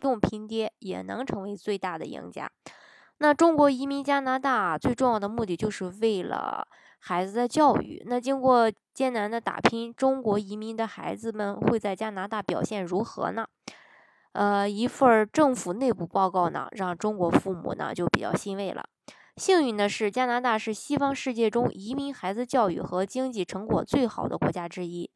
不用拼爹也能成为最大的赢家。那中国移民加拿大最重要的目的就是为了孩子的教育。那经过艰难的打拼，中国移民的孩子们会在加拿大表现如何呢？呃，一份政府内部报告呢，让中国父母呢就比较欣慰了。幸运的是，加拿大是西方世界中移民孩子教育和经济成果最好的国家之一。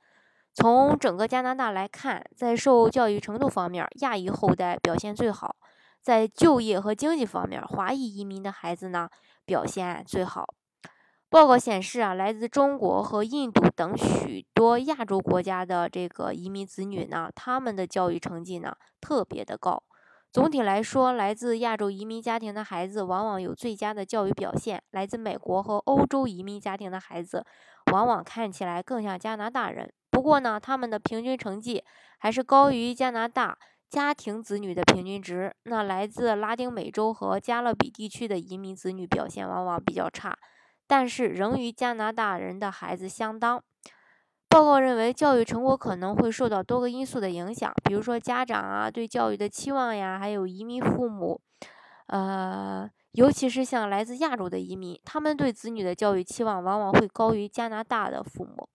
从整个加拿大来看，在受教育程度方面，亚裔后代表现最好；在就业和经济方面，华裔移民的孩子呢表现最好。报告显示啊，来自中国和印度等许多亚洲国家的这个移民子女呢，他们的教育成绩呢特别的高。总体来说，来自亚洲移民家庭的孩子往往有最佳的教育表现；来自美国和欧洲移民家庭的孩子，往往看起来更像加拿大人。不过呢，他们的平均成绩还是高于加拿大家庭子女的平均值。那来自拉丁美洲和加勒比地区的移民子女表现往往比较差，但是仍与加拿大人的孩子相当。报告认为，教育成果可能会受到多个因素的影响，比如说家长啊对教育的期望呀，还有移民父母，呃，尤其是像来自亚洲的移民，他们对子女的教育期望往往会高于加拿大的父母。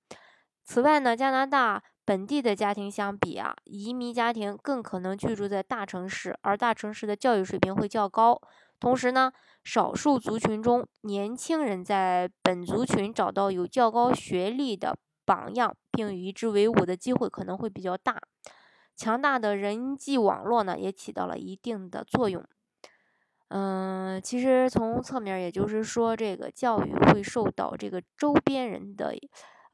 此外呢，加拿大本地的家庭相比啊，移民家庭更可能居住在大城市，而大城市的教育水平会较高。同时呢，少数族群中年轻人在本族群找到有较高学历的榜样，并与之为伍的机会可能会比较大。强大的人际网络呢，也起到了一定的作用。嗯，其实从侧面，也就是说，这个教育会受到这个周边人的。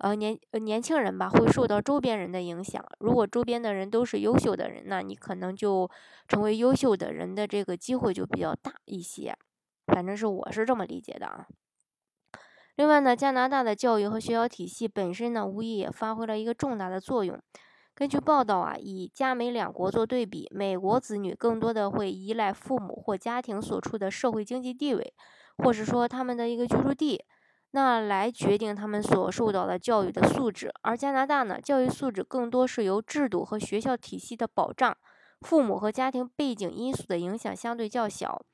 呃，年年轻人吧，会受到周边人的影响。如果周边的人都是优秀的人，那你可能就成为优秀的人的这个机会就比较大一些。反正是我是这么理解的啊。另外呢，加拿大的教育和学校体系本身呢，无疑也发挥了一个重大的作用。根据报道啊，以加美两国做对比，美国子女更多的会依赖父母或家庭所处的社会经济地位，或是说他们的一个居住地。那来决定他们所受到的教育的素质，而加拿大呢，教育素质更多是由制度和学校体系的保障，父母和家庭背景因素的影响相对较小。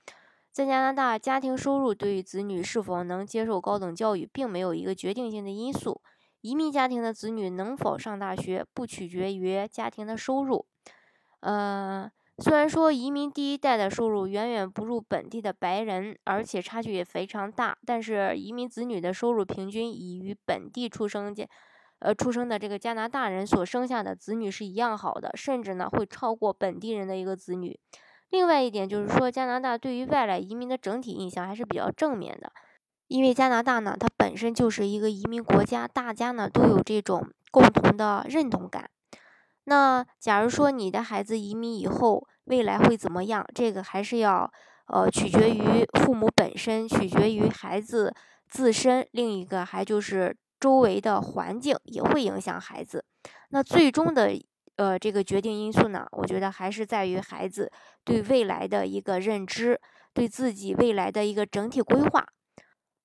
在加拿大，家庭收入对于子女是否能接受高等教育，并没有一个决定性的因素。移民家庭的子女能否上大学，不取决于家庭的收入。呃。虽然说移民第一代的收入远远不如本地的白人，而且差距也非常大，但是移民子女的收入平均已与本地出生加，呃出生的这个加拿大人所生下的子女是一样好的，甚至呢会超过本地人的一个子女。另外一点就是说，加拿大对于外来移民的整体印象还是比较正面的，因为加拿大呢它本身就是一个移民国家，大家呢都有这种共同的认同感。那假如说你的孩子移民以后，未来会怎么样？这个还是要，呃，取决于父母本身，取决于孩子自身。另一个还就是周围的环境也会影响孩子。那最终的，呃，这个决定因素呢，我觉得还是在于孩子对未来的一个认知，对自己未来的一个整体规划。